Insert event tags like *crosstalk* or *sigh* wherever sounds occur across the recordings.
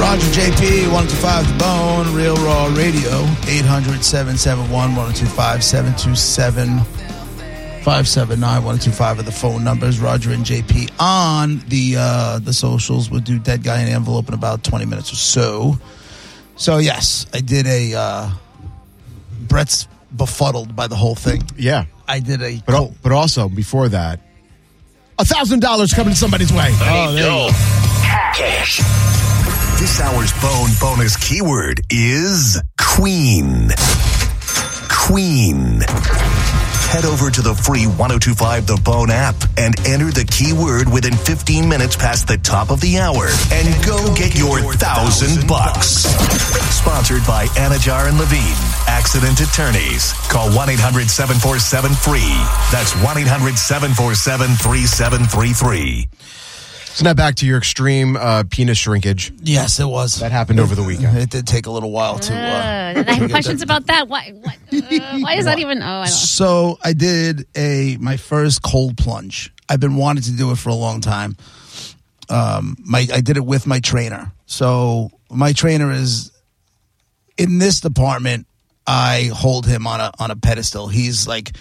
Roger JP, 1025 The Bone, Real Raw Radio, 800 771 1025 727 579 1025 are the phone numbers. Roger and JP on the uh, the socials. We'll do Dead Guy in the Envelope in about 20 minutes or so. So, yes, I did a. Uh, Brett's befuddled by the whole thing. Yeah. I did a. But, al- but also, before that, a $1,000 coming somebody's way. Oh, there you go. Cash. This hour's bone bonus keyword is queen. Queen. Head over to the free 1025 The Bone app and enter the keyword within 15 minutes past the top of the hour and go get your thousand bucks. Sponsored by Anidjar and Levine, accident attorneys. Call 1 800 747 free. That's 1 800 747 3733. So now back to your extreme uh, penis shrinkage. Yes, it was. That happened over the weekend. It did take a little while to. Uh, Uh, I have questions about that. Why? What, uh, *laughs* why is that even? Oh, I don't. So I did a my first cold plunge. I've been wanting to do it for a long time. Um, my I did it with my trainer. So my trainer is in this department. I hold him on a on a pedestal. He's like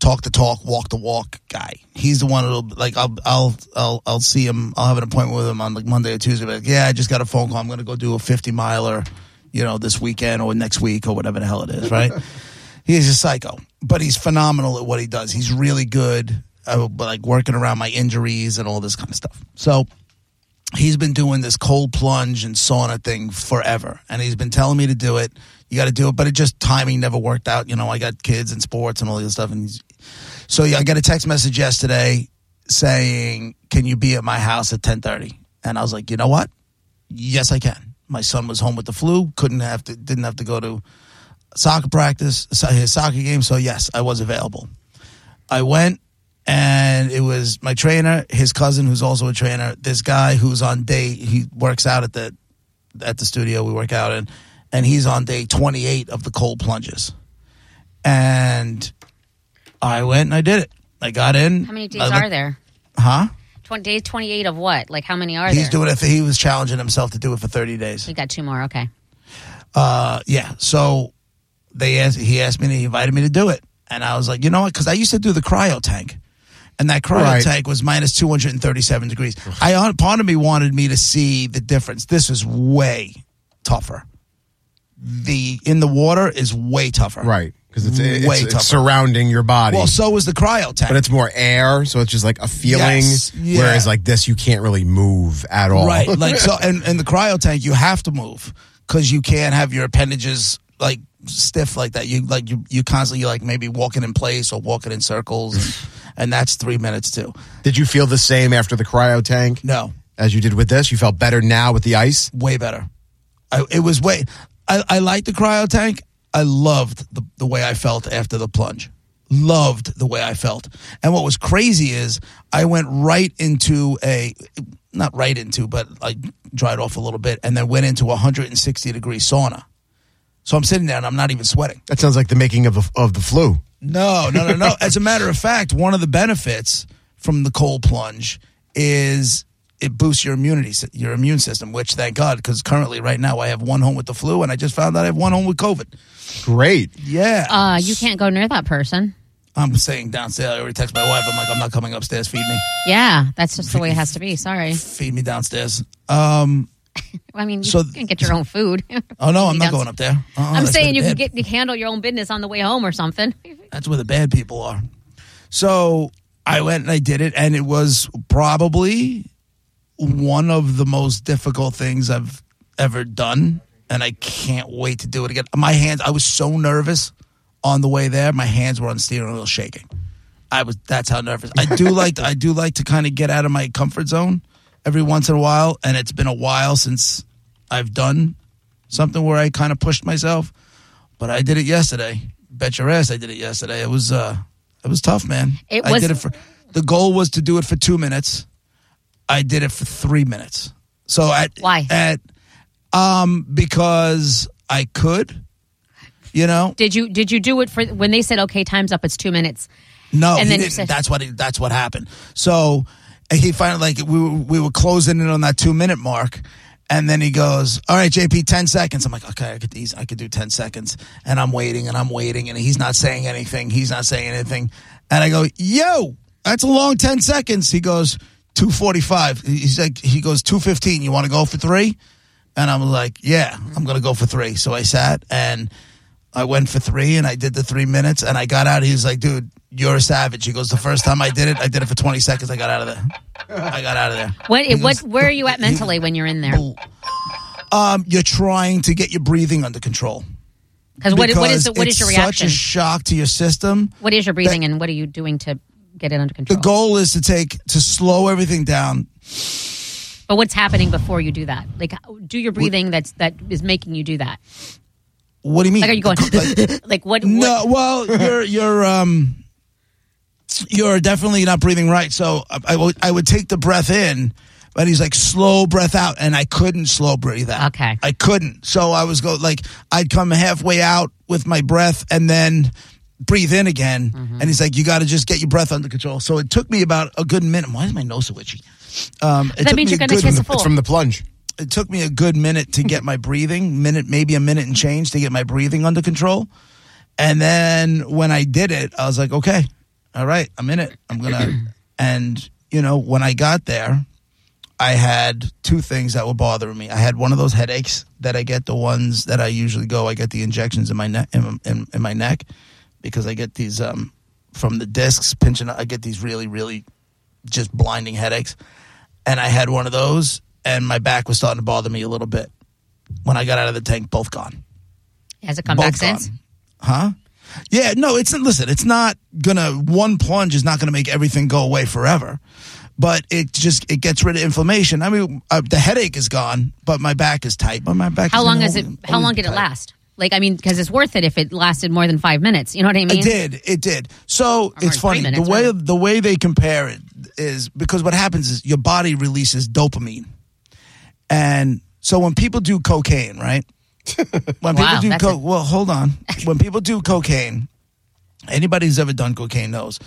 talk the talk, walk the walk guy. He's the one that'll like I'll I'll I'll I'll see him. I'll have an appointment with him on like Monday or Tuesday. Like, yeah, I just got a phone call. I'm going to go do a 50 miler, you know, this weekend or next week or whatever the hell it is. Right? *laughs* he's a psycho, but he's phenomenal at what he does. He's really good, uh, like working around my injuries and all this kind of stuff. So he's been doing this cold plunge and sauna thing forever, and he's been telling me to do it. You got to do it, but it just timing never worked out. You know, I got kids and sports and all this stuff, and so yeah, I got a text message yesterday saying, "Can you be at my house at 10:30?" And I was like, "You know what? Yes, I can." My son was home with the flu, couldn't have to, didn't have to go to soccer practice, his soccer game. So yes, I was available. I went, and it was my trainer, his cousin, who's also a trainer. This guy who's on day, he works out at the at the studio. We work out and and he's on day 28 of the cold plunges. And I went and I did it. I got in. How many days looked- are there? Huh? Twenty days, twenty-eight of what? Like how many are He's there? doing it. For, he was challenging himself to do it for 30 days. He got two more. Okay. Uh, yeah. So they asked, he asked me, he invited me to do it. And I was like, you know what? Because I used to do the cryo tank. And that cryo Right. tank was minus 237 degrees. I Part of me wanted me to see the difference. This is way tougher. The in the water is way tougher. Right. Because it's, it's, Way it's tougher. surrounding your body. Well, so is the cryo tank. but it's more air, so it's just like a feeling. Yes, yeah. Whereas like this, you can't really move at all. Right. *laughs* Like so and in the cryo tank you have to move because you can't have your appendages like stiff like that. You like you you constantly like maybe walking in place or walking in circles and, *sighs* and that's three minutes too. Did you feel the same after the cryo tank No. as you did with this? You felt better now with the ice? Way better. I, it was way I, I like the cryo tank. I loved the, the way I felt after the plunge. Loved the way I felt. And what was crazy is I went right into a not right into, but I dried off a little bit and then went into a 160 degree sauna. So I'm sitting there and I'm not even sweating. That sounds like the making of, of the flu. No, no, no, no. *laughs* As a matter of fact, one of the benefits from the cold plunge is it boosts your immunity, your immune system. Which, thank God, because currently, right now, I have one home with the flu, and I just found out I have one home with COVID. Great. Yeah, Uh, you can't go near that person. I'm saying downstairs. I already texted my wife. I'm like, I'm not coming upstairs. Feed me, Yeah, that's just the way it has to be. Sorry. feed me downstairs. Um, *laughs* I mean, you So- can get your own food. *laughs* oh no, I'm not going up there. Uh-uh, I'm saying you the can get you handle your own business on the way home or something. *laughs* That's where the bad people are. So I went and I did it, and it was probably one of the most difficult things I've ever done and I can't wait to do it again. My hands, I was so nervous on the way there. My hands were on the steering wheel shaking. I was that's how nervous. I do *laughs* like I do like to kind of get out of my comfort zone every once in a while, and it's been a while since I've done something where I kind of pushed myself. But I did it yesterday. Bet your ass I did it yesterday. It was uh it was tough, man. It I was- did it for the goal was to do it for two minutes. I did it for three minutes. So at Why? at um because I could, you know. Did you did you do it for when they said okay, time's up, it's two minutes? No, And then said- that's what that's what happened. So he finally like we were, we were closing in on that two minute mark, and then he goes, "All right, JP, ten seconds." I'm like, "Okay, I could these I could do ten seconds," and I'm waiting and I'm waiting, and he's not saying anything. He's not saying anything, and I go, "Yo, that's a long ten seconds." He goes, 245. He's like, he goes, 215. You want to go for three? And I'm like, yeah, I'm going to go for three. So I sat and I went for three and I did the three minutes and I got out. He was like, dude, you're a savage. He goes, the first time I did it, I did it for 20 seconds. I got out of there. I got out of there. What He what where are you at mentally when you're in there? Um, you're trying to get your breathing under control. Because what what is the, what is your it's reaction? Such a shock to your system. what is your breathing and what are you doing to get it under control. The goal is to take to slow everything down. but what's happening before you do that? Like do your breathing that's that is making you do that. What do you mean? Like are you going Like, *laughs* like what, No, what well, you're you're um you're definitely not breathing right. So I, I would I would take the breath in, but he's like slow breath out, and I couldn't slow breathe out. Okay. I couldn't. So I was go like I'd come halfway out with my breath, and then breathe in again. Mm-hmm. And he's like, you got to just get your breath under control. So it took me about a good minute. Why is my nose so itchy? Um, it That means me you're gonna good- kiss a It's from the plunge. it took me a good minute to get my breathing, minute maybe a minute and change to get my breathing under control. And then when I did it, I was like, okay, all right, I'm in it. I'm gonna. *clears throat* and you know, when I got there, I had two things that were bothering me. I had one of those headaches that I get, the ones that I usually go. I get the injections in my neck, in, in, in my neck, because I get these um, from the discs pinching. I get these really, really just blinding headaches and I had one of those, and my back was starting to bother me a little bit. When I got out of the tank, both gone. has it come both back gone. since? Huh? Yeah, no, it's listen, it's not gonna one plunge is not gonna make everything go away forever. But it just it gets rid of inflammation. I mean, uh, the headache is gone, but my back is tight. But my back. How long is it how long did it last? Like I mean because it's worth it if it lasted more than 5 minutes. You know what I mean? It did. It did. So three it's funny minutes, the way really. the way they compare it is because what happens is your body releases dopamine, and so when people do cocaine, right? *laughs* When Wow, people do coke, a- well, hold on. when people do cocaine, anybody who's ever done cocaine knows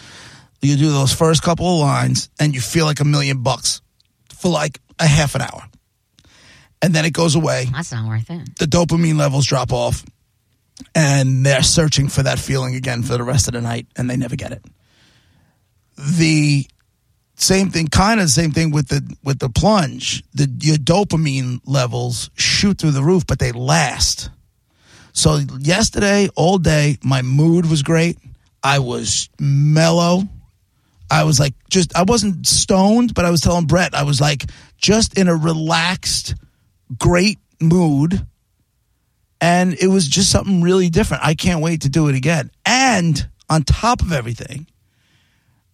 you do those first couple of lines and you feel like a million bucks for like a half an hour, and then it goes away. That's not worth it. the dopamine levels drop off and they're searching for that feeling again for the rest of the night and they never get it. The same thing kind of the same thing with the with the plunge. The your dopamine levels shoot through the roof but they last. So yesterday all day my mood was great. I was mellow. I was like, just, I wasn't stoned, but I was telling Brett, I was like, just in a relaxed, great mood. And it was just something really different. I can't wait to do it again. And on top of everything,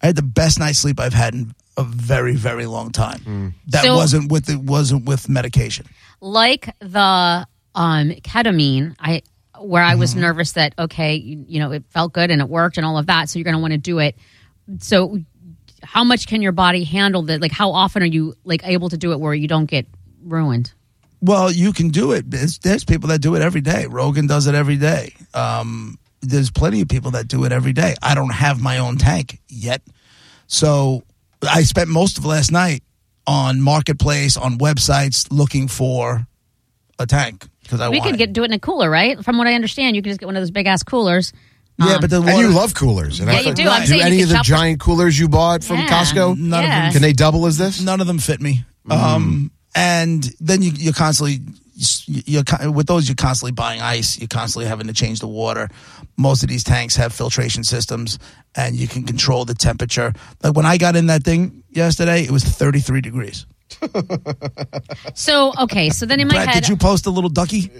I had the best night's sleep I've had in a very, very long time. That So- wasn't with it wasn't with medication. like the um, ketamine, I where I Mm-hmm. was nervous that okay, you, you know, it felt good and it worked and all of that, so you're going to want to do it. So, how much can your body handle that? Like, how often are you like able to do it where you don't get ruined? Well, you can do it. There's, there's people that do it every day. Rogan does it every day. Um, there's plenty of people that do it every day. I don't have my own tank yet. So I spent most of last night on Marketplace, on websites looking for a tank because I we could get do it in a cooler, right? From what I understand, you can just get one of those big ass coolers. Yeah, Um, but the And you love coolers. And Yeah, I you thought- do. I'm do any of the shop- giant coolers you bought from Yeah. Costco? None of Yeah. them Can they double as this? none of them fit me. Um, and then you, you're constantly, you're with those, you're constantly buying ice. You're constantly having to change the water. Most of these tanks have filtration systems, and you can control the temperature. Like when I got in that thing yesterday, it was 33 degrees. *laughs* So okay, so then in my Brett, head, did you post a little ducky?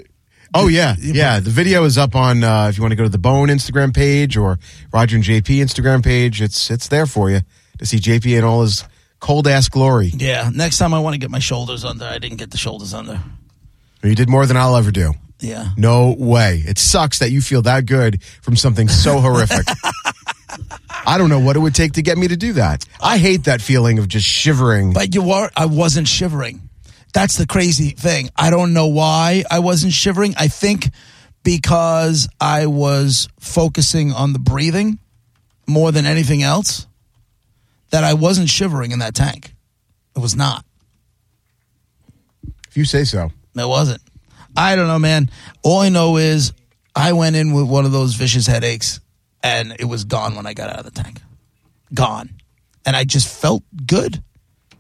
Oh yeah, yeah. The video is up on. Uh, if you want to go to the Bone Instagram page or Roger and JP Instagram page, it's it's there for you to see JP and all his cold ass glory. Yeah. Next time I want to get my shoulders under. I didn't get the shoulders under. You did more than I'll ever do. Yeah. No way. It sucks that you feel that good from something so *laughs* horrific. I don't know what it would take to get me to do that. I hate that feeling of just shivering. But you were. I wasn't shivering. That's the crazy thing. I don't know why I wasn't shivering. I think because I was focusing on the breathing more than anything else. That I wasn't shivering in that tank. It was not. if you say so. It wasn't. I don't know, man. All I know is I went in with one of those vicious headaches and it was gone when I got out of the tank. Gone. And I just felt good.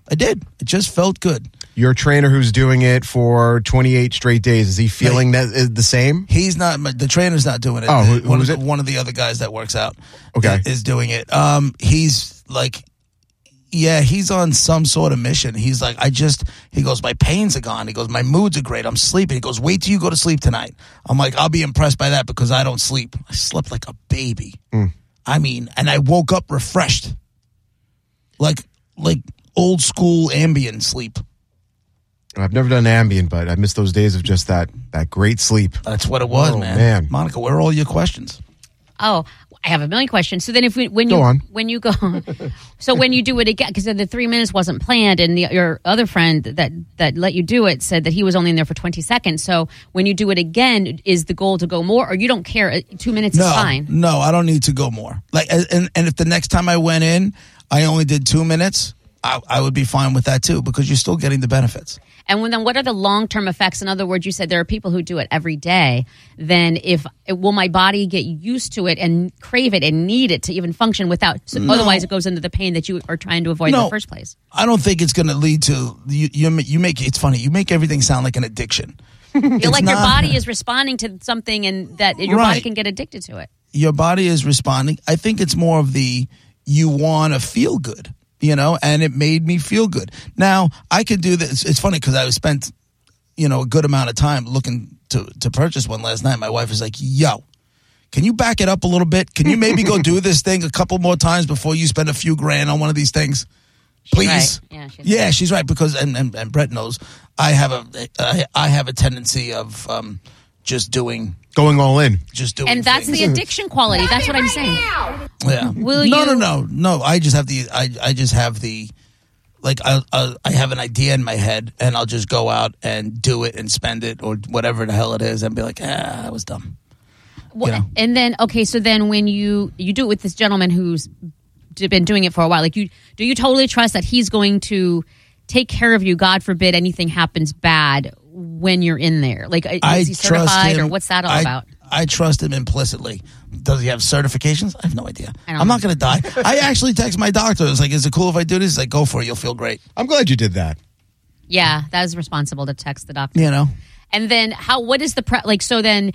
I did. It just felt good. Your trainer who's doing it for 28 straight days, is he feeling that is the same? He's not, the trainer's not doing it. Oh, who- one, of the, it? one of the other guys that works out Okay. is doing it. Um, he's like, yeah, he's on some sort of mission. He's like, I just, he goes, my pains are gone. He goes, my moods are great. I'm sleeping. He goes, wait till you go to sleep tonight. I'm like, I'll be impressed by that because I don't sleep. I slept like a baby. Mm. I mean, and I woke up refreshed. Like, like old school Ambien sleep. I've never done Ambien, but I miss those days of just that that great sleep. That's what it was, Oh, man. man. Monica, where are all your questions? Oh, I have a million questions. So then, if we, when you Go on. when you go, so when you do it again, because the three minutes wasn't planned, and the, your other friend that that let you do it said that he was only in there for twenty seconds. So when you do it again, is the goal to go more, or you don't care? Uh, Two minutes No, is fine. no, I don't need to go more. Like, and and if the next time I went in, I only did two minutes, I, I would be fine with that too because you're still getting the benefits. And when, then, what are the long term effects? In other words, you said there are people who do it every day. Then, if will my body get used to it and crave it and need it to even function without? So Otherwise, it goes into the pain that you are trying to avoid in the first place. I don't think it's going to lead to you, you. You make it's funny. You make everything sound like an addiction. *laughs* Feel like your body is responding to something, and that your body can get addicted to it. Your body is responding. I think it's more of the you want to feel good, you know, and it made me feel good. Now I could do this. It's funny because I spent, you know, a good amount of time looking to to purchase one last night. My wife was like, "Yo." Can you back it up a little bit? Can you maybe go do this thing a couple more times before you spend a few grand on one of these things? Please. right. Yeah, she's yeah, she's right because and, and, and Brett knows I have a I, I have a tendency of um, just doing Going all in. just doing And that's things. the addiction quality. That's what I'm saying. Yeah. Will no, you- no, no, no. I just have the. I, I just have the. Like I, I, I have an idea in my head, and I'll just go out and do it and spend it or whatever the hell it is, and be like, ah, that was dumb. Well, know. And then okay, so then when you you do it with this gentleman who's been doing it for a while, like you do you totally trust that he's going to take care of you? God forbid anything happens bad when you're in there. Like uh, is I he trust certified him. or what's that all I, about? I trust him implicitly. Does he have certifications? I have no idea. I'm know. not going to die. *laughs* I actually text my doctor. It's like, is it cool if I do this? He's like, go for it. You'll feel great. I'm glad you did that. Yeah, that is responsible to text the doctor. You know. And then how? What is the pre- like? So then,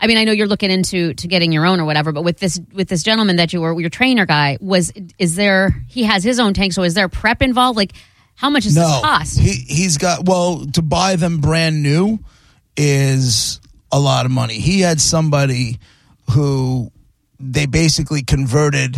I mean, I know you're looking into to getting your own or whatever, but with this with this gentleman that you were your trainer guy was is there? He has his own tank, so is there prep involved? Like, how much does No, this cost? he he's got well to buy them brand new is a lot of money. He had somebody who they basically converted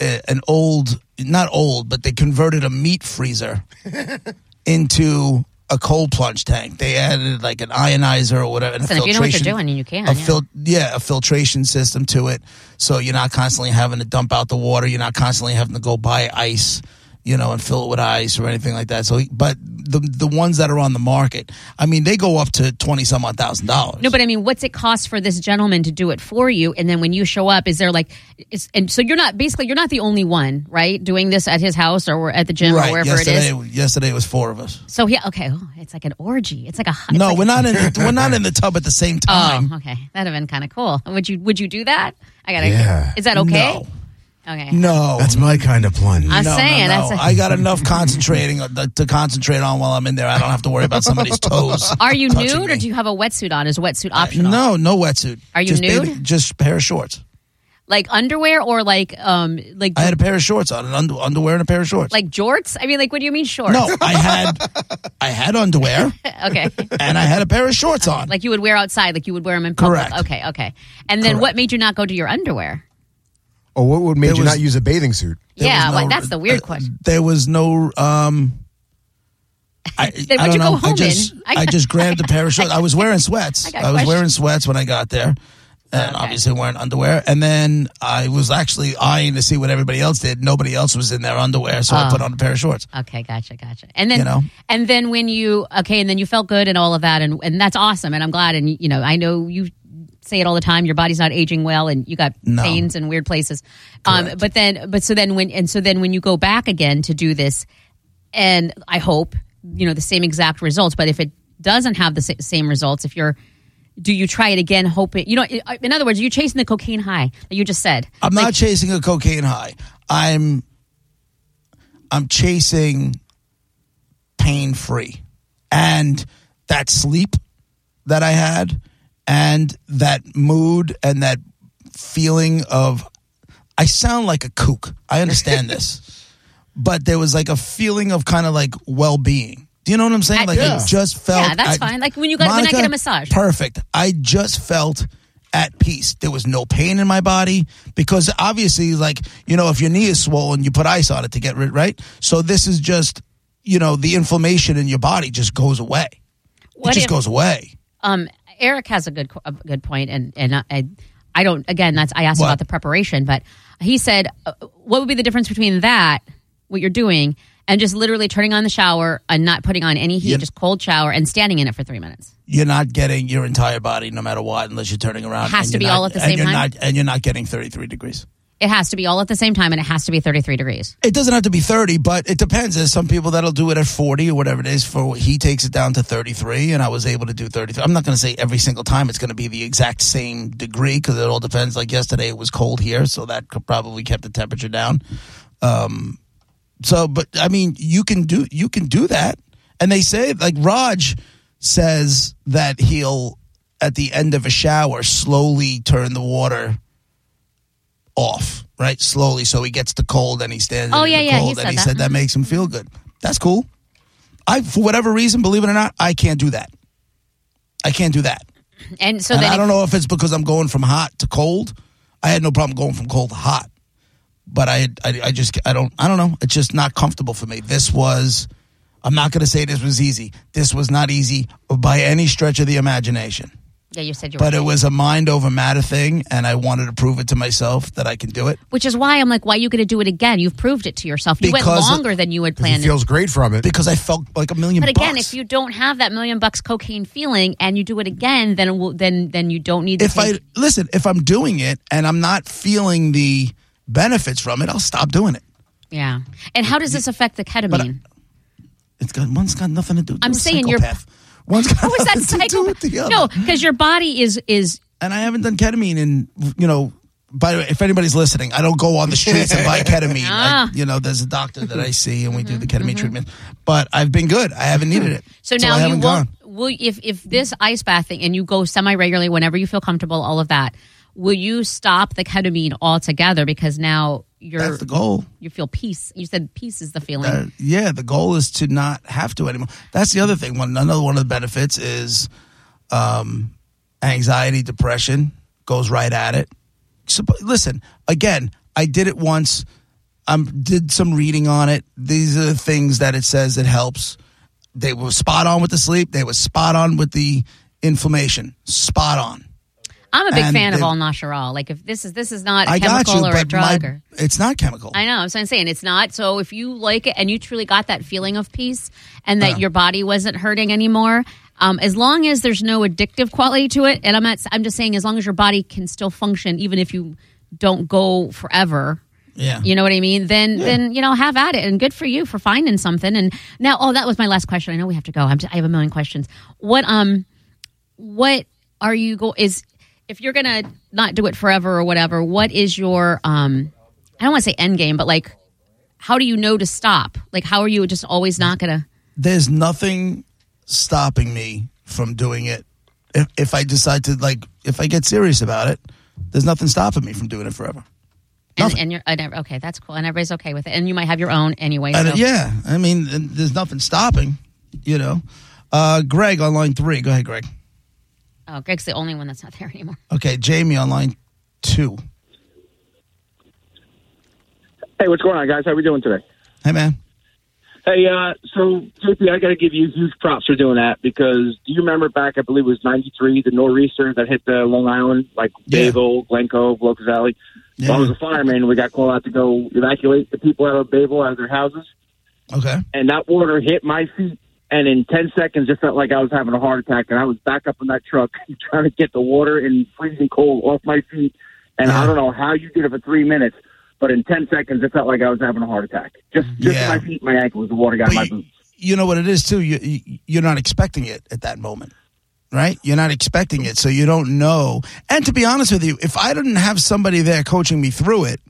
a, an old, not old, but they converted a meat freezer *laughs* into a cold plunge tank. They added like an ionizer or whatever. and a Listen, if you know what you're doing, you can, A yeah. fil- yeah, a filtration system to it, so you're not constantly having to dump out the water. You're not constantly having to go buy ice, you know, and fill it with ice or anything like that. So, he- but the the ones that are on the market, I mean, they go up to twenty some odd thousand dollars. No, but I mean, what's it cost for this gentleman to do it for you? And then when you show up, is there like, it's, and so you're not basically you're not the only one, right, doing this at his house or at the gym right? or wherever yesterday, it is. yesterday it was four of us. So yeah, okay, oh, it's like an orgy. It's like a it's No, like- we're not in *laughs* the, we're not in the tub at the same oh, time. Oh, okay, that'd have been kind of cool. Would you Would you do that? I gotta. Yeah. Is that okay? No. Okay. No, That's my kind of plunge. I'm no, saying no, no. that's. A, I got enough concentrating on- to concentrate on while I'm in there. I don't have to worry about somebody's *laughs* toes. are you touching nude or me. do you have a wetsuit on? Is wetsuit optional? No, no wetsuit. Are you just nude? bathing- just a pair of shorts. Like underwear or like um like I had a pair of shorts on, an under, underwear and a pair of shorts. like jorts? I mean, like what do you mean shorts? no, I had *laughs* I had underwear *laughs* okay. and I had a pair of shorts on. like you would wear outside, like you would wear them in public. Correct. Okay, okay. And then Correct. what made you not go to your underwear? Or what would made There you was- not use a bathing suit? There yeah, was like that's the weird uh, question. There was no. um *laughs* I, Then I what'd don't you go know. home I just in? I I, just *laughs* grabbed a pair of shorts. I was wearing sweats. *laughs* I got I, was questions. wearing sweats when I got there, and Okay. obviously wearing underwear. And then I was actually eyeing to see what everybody else did. Nobody else was in their underwear, so I Oh. put on a pair of shorts. Okay, gotcha, gotcha. And then, You know? and then when you okay, and then you felt good and all of that, and and that's awesome, and I'm glad. And you know, I know you say it all the time. Your body's not aging well, and you got No. pains in weird places. Um, but then, but so then when and so then when you go back again to do this, and I hope you know the same exact results. But if it doesn't have the same results, if you're do you try it again, hoping you know? In other words, are you chasing the cocaine high that you just said? I'm Like, not chasing a cocaine high. I'm I'm chasing pain free. And that sleep that I had and that mood and that feeling of I sound like a kook. I understand *laughs* this. But there was like a feeling of kind of like well-being. Do you know what I'm saying? At like peace. I just felt Yeah, that's I- fine. Like when you got- when I get a massage. Perfect. I just felt at peace. There was no pain in my body because obviously, like, you know, if your knee is swollen, you put ice on it to get rid, right? So this is just, you know, the inflammation in your body just goes away. What it just if- goes away. um, Eric has a good a good point, and and I, I don't. Again, that's I asked What? about the preparation, but he said, uh, what would be the difference between that, what you're doing, and just literally turning on the shower and not putting on any heat, Yeah. just cold shower and standing in it for three minutes. You're not getting your entire body no matter what unless you're turning around. Has to be not- all at the and same you're time? Not, and you're not getting 33 degrees. It has to be all at the same time, and it has to be 33 degrees. It doesn't have to be 30, but it depends. There's some people that'll do it at 40 or whatever it is. For he takes it down to 33, and I was able to do 33. I'm not going to say every single time it's going to be the exact same degree because it all depends. Like yesterday, it was cold here, so that probably kept the temperature down. Um, so, but I mean, you can do you can do that, and they say like Raj says that he'll at the end of a shower slowly turn the water off, right? Slowly, so he gets the cold and he stands. Oh, in yeah, the yeah, he cold, said and he that. said that makes him feel good. That's cool. I, for whatever reason, believe it or not, I can't do that. I can't do that. *laughs* And so and then, I don't know if it's because I'm going from hot to cold. I had no problem going from cold to hot, but I, I, I just, I don't, I don't know. It's just not comfortable for me. This was, I'm not going to say this was easy. This was not easy by any stretch of the imagination. Yeah, you said you But were. it was a mind over matter thing, and I wanted to prove it to myself that I can do it. Which is why I'm like, why are you going to do it again? You've proved it to yourself. You went Because- longer than you had He planned. feels great from it. because I felt like a million. But again, bucks. if you don't have that million bucks cocaine feeling and you do it again, then it will, then then you don't need. To if I take, listen, if I'm doing it and I'm not feeling the benefits from it, I'll stop doing it. yeah. And how does this affect the ketamine? It's got one's got nothing to do. with I'm the saying you're- psychopath. One's got How is that to do with the other. No, because your body is is and I haven't done ketamine in you know. By the way, if anybody's listening, I don't go on the streets and buy *laughs* ketamine. Ah. I, you know, there's a doctor that I mm-hmm. see, and we do the mm-hmm. ketamine mm-hmm. treatment. But I've been good. I haven't needed it. so now I you won't. Will if if this ice bathing and you go semi regularly whenever you feel comfortable, all of that. Will you stop the ketamine altogether because now you're That's the goal. you feel peace? You said peace is the feeling. Uh, yeah, the goal is to not have to anymore. That's the other thing. One another one of the benefits is um, anxiety, depression goes right at it. So, listen, again, I did it once. I um, did some reading on it. These are the things that it says it helps. They were spot on with the sleep. They were spot on with the inflammation. Spot on. I'm a big and fan of they- all natural. Like if this is this is not a I chemical you, or a drug my, or it's not chemical. I know. So I'm saying it's not. So if you like it and you truly got that feeling of peace and that Yeah. your body wasn't hurting anymore, um, as long as there's no addictive quality to it, and I'm not. I'm just saying as long as your body can still function, even if you don't go forever. yeah. You know what I mean? Then, then you know, have at it, and good for you for finding something. And now, oh, that was my last question. I know we have to go. I'm just, I have a million questions. What, um, what are you go? Is if you're gonna not do it forever or whatever? What is your, um, I don't want to say end game, but like, how do you know to stop? Like, how are you just always not gonna? there's nothing stopping me from doing it if, if I decide to like if I get serious about it There's nothing stopping me from doing it forever. And, and you're and, okay. That's cool, and everybody's okay with it. And you might have your own anyway. And, so. yeah, I mean, there's nothing stopping. You know, uh, Greg on line three. Go ahead, Greg. Oh, Greg's the only one that's not *laughs* there anymore. Okay, Jamie on line two. Hey, what's going on, guys? How are we doing today? Hey, man. Hey, uh, so JP, I got to give you huge props for doing that because do you remember back? I believe it was '93, the nor'easter that hit the Long Island, like Yeah. Bayville, Glen Cove, Locust Valley. So Yeah. I was a fireman. We got called out to go evacuate the people out of Bayville out of their houses, Okay. and that water hit my feet. And in 10 seconds, it felt like I was having a heart attack, and I was back up in that truck *laughs* trying to get the water in freezing cold off my feet. And Yeah. I don't know how you did it for three minutes, but in 10 seconds, it felt like I was having a heart attack. Just, just Yeah. my feet, my ankles, the water got But in my you, boots. you know what it is too. You, you you're not expecting it at that moment, right? You're not expecting it, so you don't know. And to be honest with you, if I didn't have somebody there coaching me through it,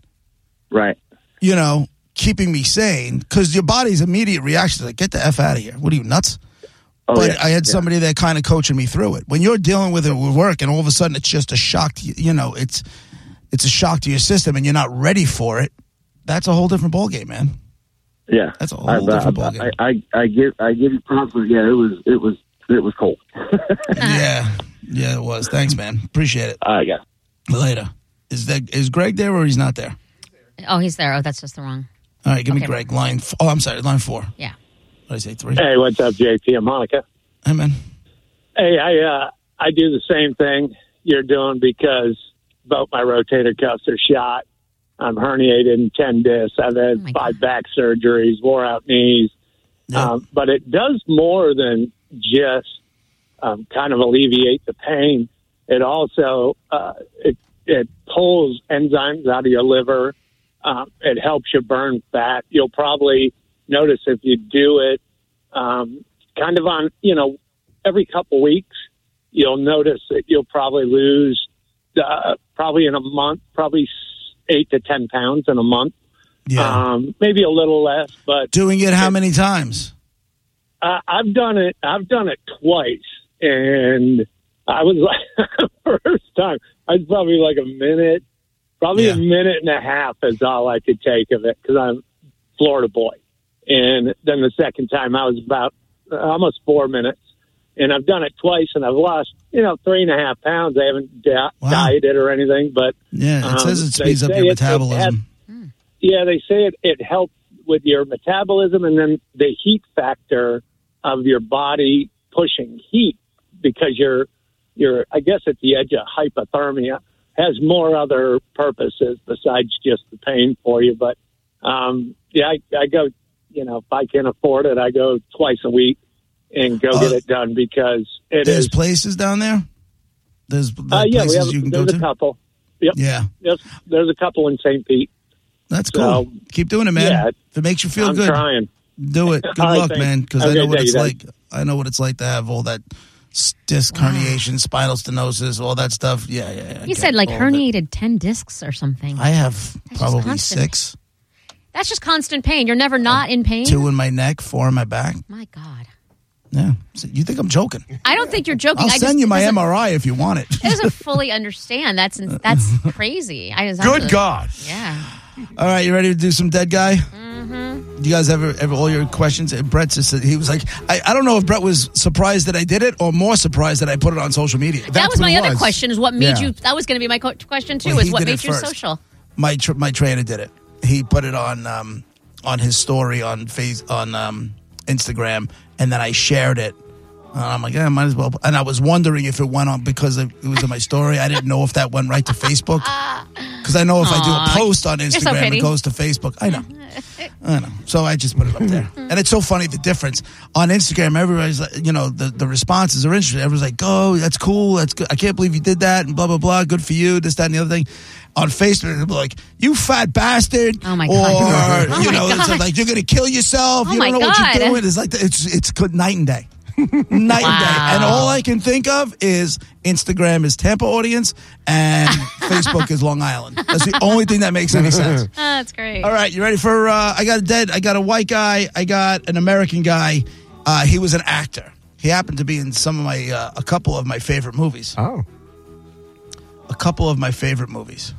Right. you know, keeping me sane, because your body's immediate reaction is like, "Get the f out of here! What are you nuts?" Oh, but yeah. I had Yeah. somebody there kind of coaching me through it. When you're dealing with it with work, and all of a sudden it's just a shock. To, you you know, it's it's a shock to your system, and you're not ready for it. That's a whole different ballgame, man. Yeah, That's a whole I, different I, ballgame. I, I, I give I give you props. but Yeah, it was it was it was cold. *laughs* yeah, yeah, it was. Thanks, man. Appreciate it. All right, guys. Later. Is that is Greg there or he's not there? Oh, he's there. Oh, that's just the wrong. All right, give me Okay. Greg. Line. F- oh, I'm sorry. Line four. Yeah. What Yeah. did I say? Three. Hey, what's up, JP and Monica? Hey, man. Hey, I uh, I do the same thing you're doing because both my rotator cuffs are shot. I'm herniated in ten discs. I've had Oh my five back surgeries, wore out knees. Yeah. Um, but it does more than just um, kind of alleviate the pain. It also uh, it it pulls enzymes out of your liver. Um, it helps you burn fat. You'll probably notice if you do it um, kind of on you know every couple weeks. You'll notice that you'll probably lose uh, probably in a month, probably eight to ten pounds in a month. Yeah. Um, maybe a little less, but Doing it how many times? uh, I've done it. I've done it twice, and I was like, *laughs* first time, I was probably like a minute, probably Yeah. a minute and a half is all I could take of it because I'm Florida boy. And then the second time, I was about uh, almost four minutes, and I've done it twice, and I've lost, you know, three and a half pounds. I haven't di- Wow. dieted or anything, but Yeah, it Um, says it speeds up say your it- it metabolism. yeah, they say it, it helps with your metabolism and then the heat factor of your body pushing heat because you're you're I guess at the edge of hypothermia has more other purposes besides just the pain for you. But um yeah, I, I go you know, if I can afford it, I go twice a week and go Uh, get it done because it There's is places down there. There's uh, yeah, we have you can go a to. couple. Yep. Yeah, There's, there's a couple in St. Pete. that's cool. So, Keep doing it, man. yeah, if it makes you feel I'm good, trying. do it. *laughs* Good luck, man. Because I know what it's like. I know what it's like to have all that s- disc herniation, spinal stenosis, all that stuff. Yeah, yeah. yeah. You said like all it. herniated ten discs or something. I have just probably six. That's just constant pain. You're never not in pain. Two in my neck, four in my back. My God, Yeah. So you think I'm joking? I don't think you're joking. I'll I send just, you my MRI if you want it. It doesn't fully understand. That's that's *laughs* crazy. I just Good God. Yeah. All right, you ready to do some dead guy? Mm. Mm-hmm. Do you guys ever, ever all your questions? And Brett just he was like, I, I don't know if Brett was surprised that I did it or more surprised that I put it on social media. that That's was my other was. question. Is what made Yeah. you? That was going to be my question too. Well, is what made you first. social? My tr- my trainer did it. He put it on um, on his story on face on um, Instagram, and then I shared it. And I'm like, yeah, might as well. And I was wondering if it went on because it was in my story. I didn't know if that went right to Facebook *laughs* because I know if I do a post on so Instagram, it goes to Facebook. I know. I know. So I just put it up there. Mm-hmm. And it's so funny the difference. On Instagram, everybody's like, you know, the, the responses are interesting. Everyone's like, oh, that's cool. That's good. I can't believe you did that and blah, blah, blah. Good for you. This, that, and the other thing. On Facebook, they'll be like, you fat bastard. Oh, my or, God. *laughs* Oh, you my know, it's God. like, you're going to kill yourself. Oh, you my don't know what God. you're doing. It's like, it's, it's good night and day. Night and day. And all I can think of is Instagram is Tampa audience and *laughs* Facebook is Long Island. That's the only thing that makes any sense. Oh, *laughs* that's great. All right, you ready for? Uh, I got a dead. I got a white guy. I got an American guy. Uh, he was an actor. He happened to be in some of my uh, a couple of my favorite movies. Oh. a couple of my favorite movies.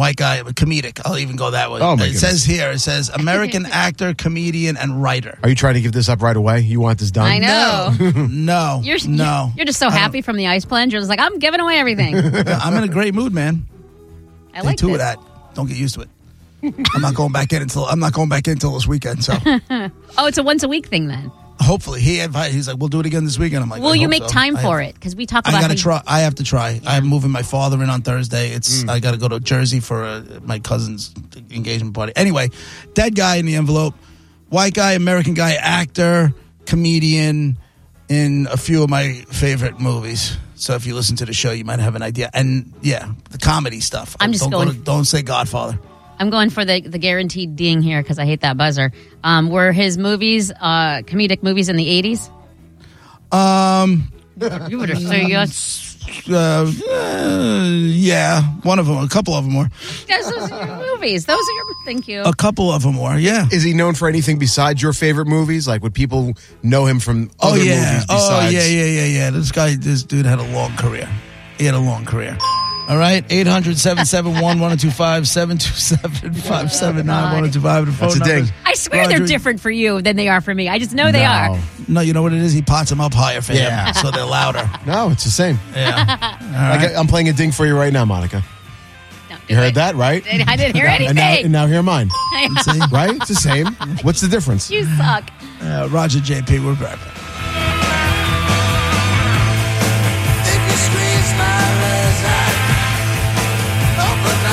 White guy, comedic. I'll even go that way. Oh, my it goodness. says here. It says American *laughs* actor, comedian, and writer. Are you trying to give this up right away? You want this done? I know. No, *laughs* You're no. You're just so happy from the ice plunge. You're just like, I'm giving away everything. *laughs* I'm in a great mood, man. I Take like two this. of that. Don't get used to it. I'm not going back in until I'm not going back in until this weekend. So Oh, it's a once a week thing then. Hopefully he advised. He's like, we'll do it again this weekend. I'm like, Will I you make so. time I for have- it? Because we talk I about gotta how you- I have to try. I'm moving my father in on Thursday. It's I got to go to Jersey for uh my cousin's engagement party. Anyway, dead guy in the envelope, white guy, American guy, actor, comedian, in a few of my favorite movies. So if you listen to the show, you might have an idea. And yeah, the comedy stuff. I'm just don't going- Go to, don't say Godfather. I'm going for the, the guaranteed ding here because I hate that buzzer. Um, were his movies uh, comedic movies in the 80s? Um. You better say yes. Uh, uh, yeah, one of them, a couple of them were, Yes, those are your movies. Those are your. Thank you. a couple of them were, yeah. Is he known for anything besides your favorite movies? Like, would people know him from Oh other yeah. movies Oh besides? yeah, yeah, yeah, yeah. This guy, this dude had a long career. He had a long career. All right, 800 771 1025 727 579 1025. That's a ding. I swear Roger- they're different for you than they are for me. I just know they are. No, you know what it is? He pots them up higher for you. Yeah. him, so they're louder. *laughs* No, it's the same. Yeah. Like, I'm playing a ding for you right now, Monica. No, You heard that, right? I didn't hear And now, anything. and now hear mine. *laughs* See? Right? It's the same. What's the difference? You suck. Uh, Roger JP, we're right back.